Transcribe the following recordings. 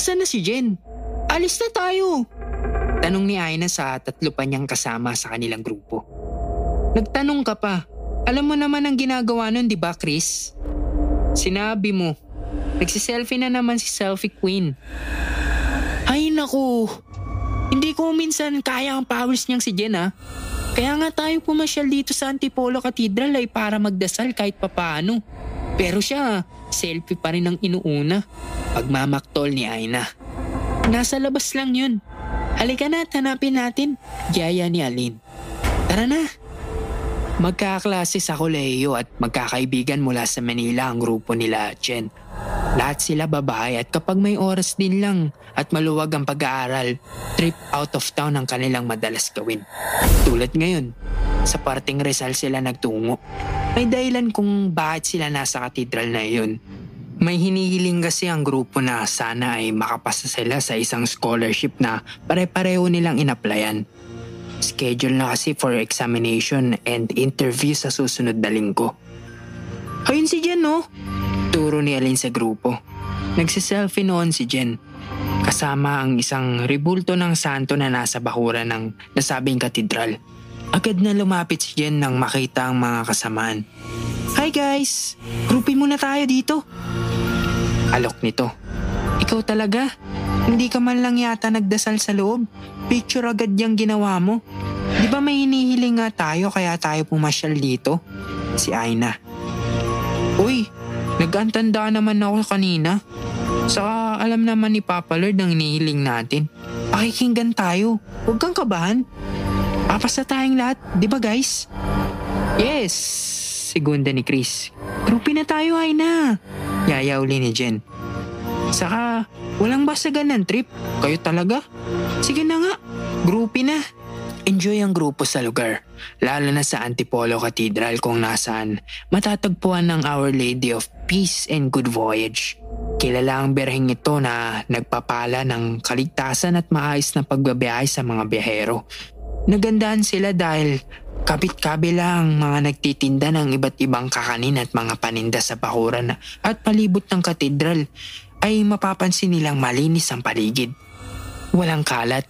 Nasaan na si Jen? Alis na tayo. Tanong ni Aina sa tatlo pa niyang kasama sa kanilang grupo. Nagtanong ka pa. Alam mo naman ang ginagawa nun, di ba Chris? Sinabi mo. Nagsiselfie na naman si Selfie Queen. Ay naku. Hindi ko minsan kaya ang powers niyang si Jen ha. Kaya nga tayo pumasyal dito sa Antipolo Cathedral ay para magdasal kahit papaano. Pero siya, selfie pa rin ang inuuna. Pagmamaktol ni Aina. Nasa labas lang yun. Halika na, hanapin natin. Gaya ni Alin. Tara na. Magkaklase sa kolehiyo at magkakaibigan mula sa Manila ang grupo nila, Jen. Lahat sila babae at kapag may oras din lang at maluwag ang pag-aaral, trip out of town ang kanilang madalas gawin. Tulad ngayon, sa parting Rizal sila nagtungo. May dahilan kung bakit sila nasa katedral na iyon. May hinihiling kasi ang grupo na sana ay makapasa sila sa isang scholarship na pare-pareho nilang inaplayan. Schedule na kasi for examination and interview sa susunod na linggo. Ayun si Jen no? Turo ni Alin sa grupo. Nagsiselfie noon si Jen. Kasama ang isang ribulto ng santo na nasa bakuran ng nasabing katedral. Agad na lumapit si Jen nang makita ang mga kasamaan. Hi guys! Groupie muna tayo dito. Alok nito. Ikaw talaga? Hindi ka man lang yata nagdasal sa loob. Picture agad yung ginawa mo. Di ba may hinihiling nga tayo kaya tayo pumasyal dito? Si Aina. Uy, nag-antanda naman ako kanina. Saka alam naman ni Papa Lord ang hinihiling natin. Pakikinggan tayo. Huwag kang kabahan. Papasa tayong lahat, di ba guys? Yes, segunda ni Chris. Grupi na tayo, Aina. Yaya uli ni Jen. Saka, walang basagan ng trip. Kayo talaga? Sige na nga, grupi na. Enjoy ang grupo sa lugar, lalo na sa Antipolo Cathedral kung nasaan matatagpuan ng Our Lady of Peace and Good Voyage. Kilala ang berheng ito na nagpapala ng kaligtasan at maayos na pagbabiyahe sa mga biyahero. Nagandahan sila dahil kapit-kabila ang mga nagtitinda ng iba't ibang kakanin at mga paninda sa bakuran at palibot ng katedral ay mapapansin nilang malinis ang paligid. Walang kalat.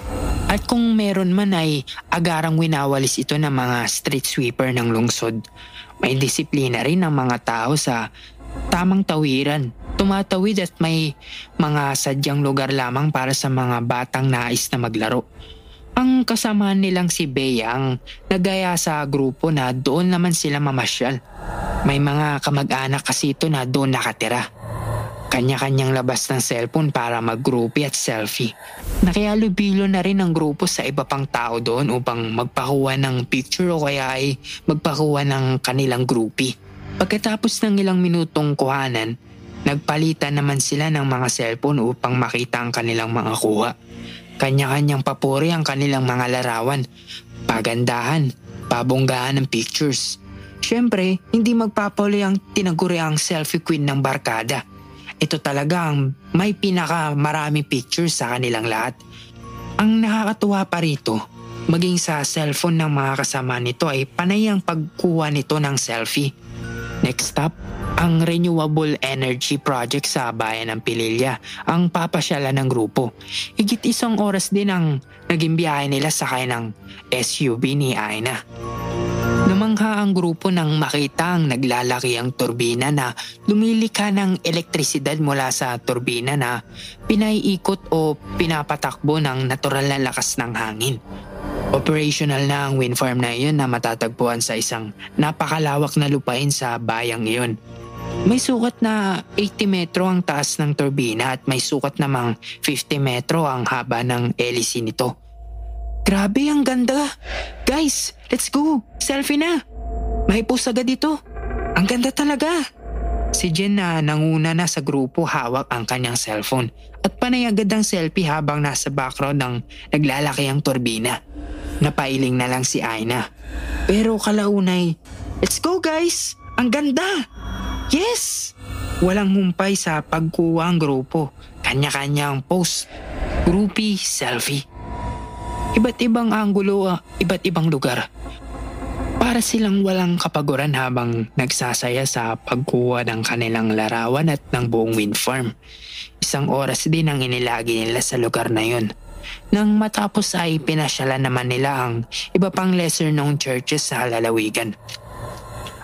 At kung meron man ay agarang winawalis ito ng mga street sweeper ng lungsod. May disiplina rin ang mga tao sa tamang tawiran. Tumatawid at may mga sadyang lugar lamang para sa mga batang nais na maglaro. Ang kasama nilang si Bea ang nagaya sa grupo na doon naman sila mamasyal. May mga kamag-anak kasi ito na doon nakatira. Kanya-kanyang labas ng cellphone para mag-groupie at selfie. Nakialubilo na rin ang grupo sa iba pang tao doon upang magpakuha ng picture o kaya ay magpakuha ng kanilang groupie. Pagkatapos ng ilang minutong kuhanan, nagpalitan naman sila ng mga cellphone upang makita ang kanilang mga kuha. Kanya-kanyang papuri ang kanilang mga larawan, pagandahan, pabonggahan ng pictures. Siyempre, hindi magpapuli ang tinaguri ang selfie queen ng barkada ito talaga ang may pinaka maraming pictures sa kanilang lahat. Ang nakakatuwa pa rito, maging sa cellphone ng mga kasama nito ay panay ang pagkuha nito ng selfie. Next stop, ang Renewable Energy Project sa bayan ng Pililya ang papasyalan ng grupo. Higit isang oras din ang naging biyahe nila sakay ng SUV ni Aina. Namangha na ang grupo nang makita ang naglalaki ang turbina na lumilika ng elektrisidad mula sa turbina na pinaiikot o pinapatakbo ng natural na lakas ng hangin. Operational na ang wind farm na iyon na matatagpuan sa isang napakalawak na lupain sa bayang iyon. May sukat na 80 metro ang taas ng turbina at may sukat namang 50 metro ang haba ng hélice nito. Grabe, ang ganda. Guys, let's go. Selfie na. May post agad dito. Ang ganda talaga. Si Jen na nanguna na sa grupo hawak ang kanyang cellphone at panay agad ang selfie habang nasa background ng naglalaki ang turbina. Napailing na lang si Aina. Pero kalaunay, let's go guys! Ang ganda! Yes! Walang humpay sa pagkuha ang grupo. Kanya-kanya ang post. Groupie selfie. Iba't ibang anggulo, uh, iba't ibang lugar. Para silang walang kapaguran habang nagsasaya sa pagkuha ng kanilang larawan at ng buong wind farm. Isang oras din ang inilagi nila sa lugar na yun. Nang matapos ay pinasyalan naman nila ang iba pang lesser known churches sa lalawigan.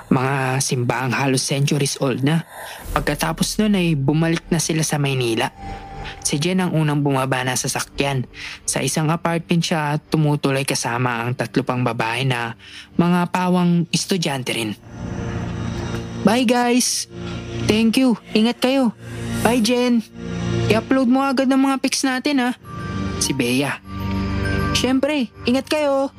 Mga simbahang halos centuries old na. Pagkatapos nun ay bumalik na sila sa Maynila Si Jen ang unang bumaba na sa sakyan. Sa isang apartment siya tumutuloy kasama ang tatlo pang babae na mga pawang estudyante rin. Bye guys! Thank you. Ingat kayo. Bye Jen. I-upload mo agad ng mga pics natin ha. Si Bea. Siyempre, ingat kayo.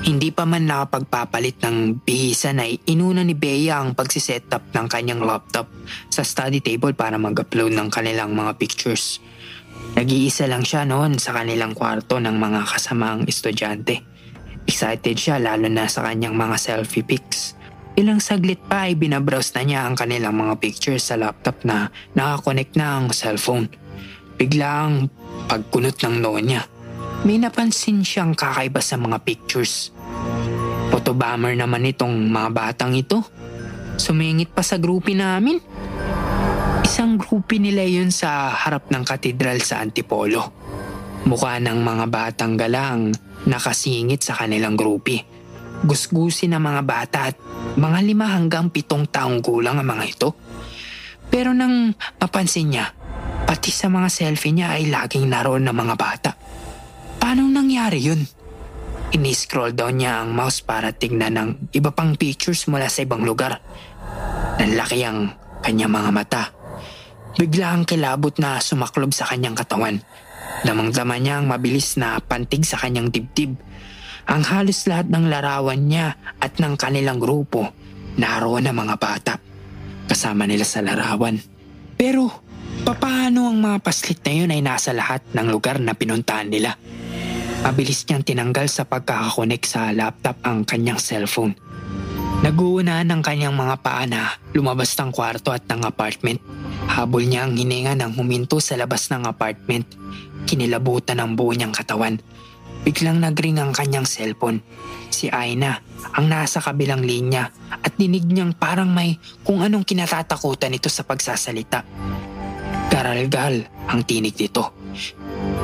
Hindi pa man nakapagpapalit ng bihisa na inuna ni Bea ang pagsiset-up ng kanyang laptop sa study table para mag-upload ng kanilang mga pictures. Nag-iisa lang siya noon sa kanilang kwarto ng mga kasamaang estudyante. Excited siya lalo na sa kanyang mga selfie pics. Ilang saglit pa ay binabrowse na niya ang kanilang mga pictures sa laptop na nakakonect na ang cellphone. Biglang pagkunot ng noon niya may napansin siyang kakaiba sa mga pictures. Photobomber naman itong mga batang ito. Sumingit pa sa grupi namin. Isang grupi nila yun sa harap ng katedral sa Antipolo. Mukha ng mga batang galang nakasingit sa kanilang grupi. Gusgusi na mga bata at mga lima hanggang pitong taong gulang ang mga ito. Pero nang mapansin niya, pati sa mga selfie niya ay laging naroon ng mga bata. Paano nangyari yun? Ini-scroll down niya ang mouse para tingnan ng iba pang pictures mula sa ibang lugar. Nanlaki ang kanyang mga mata. Bigla ang kilabot na sumaklob sa kanyang katawan. Damang-dama niya ang mabilis na pantig sa kanyang dibdib. Ang halos lahat ng larawan niya at ng kanilang grupo naroon ang mga bata. Kasama nila sa larawan. Pero paano ang mga paslit na yun ay nasa lahat ng lugar na pinuntahan nila? Mabilis niyang tinanggal sa pagkakakonek sa laptop ang kanyang cellphone. Naguuna ng kanyang mga paa lumabas ng kwarto at ng apartment. Habol niya ang hininga ng huminto sa labas ng apartment. Kinilabutan ang buo niyang katawan. Biglang nagring ang kanyang cellphone. Si Aina ang nasa kabilang linya at dinig niyang parang may kung anong kinatatakutan ito sa pagsasalita. Garalgal ang tinig nito.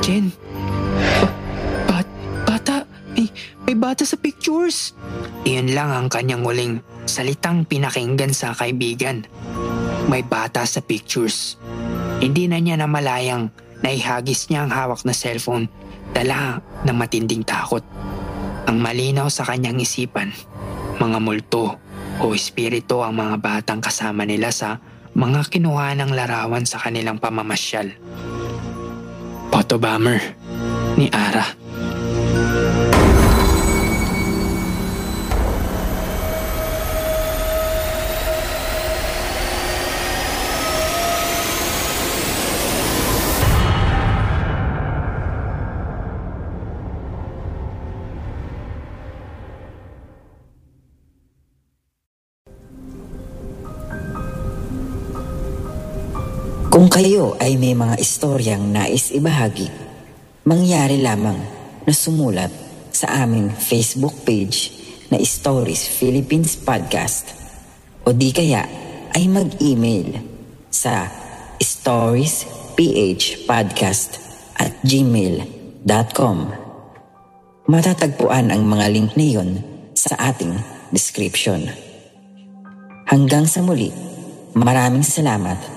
Jen, may, bata sa pictures. Iyon lang ang kanyang huling salitang pinakinggan sa kaibigan. May bata sa pictures. Hindi na niya namalayang naihagis niya ang hawak na cellphone dala ng matinding takot. Ang malinaw sa kanyang isipan, mga multo o espiritu ang mga batang kasama nila sa mga kinuha ng larawan sa kanilang pamamasyal. Photobomber ni Ara. Kung kayo ay may mga istoryang nais ibahagi, mangyari lamang na sumulat sa aming Facebook page na Stories Philippines Podcast o di kaya ay mag-email sa storiesphpodcast at gmail.com. Matatagpuan ang mga link na iyon sa ating description. Hanggang sa muli, maraming salamat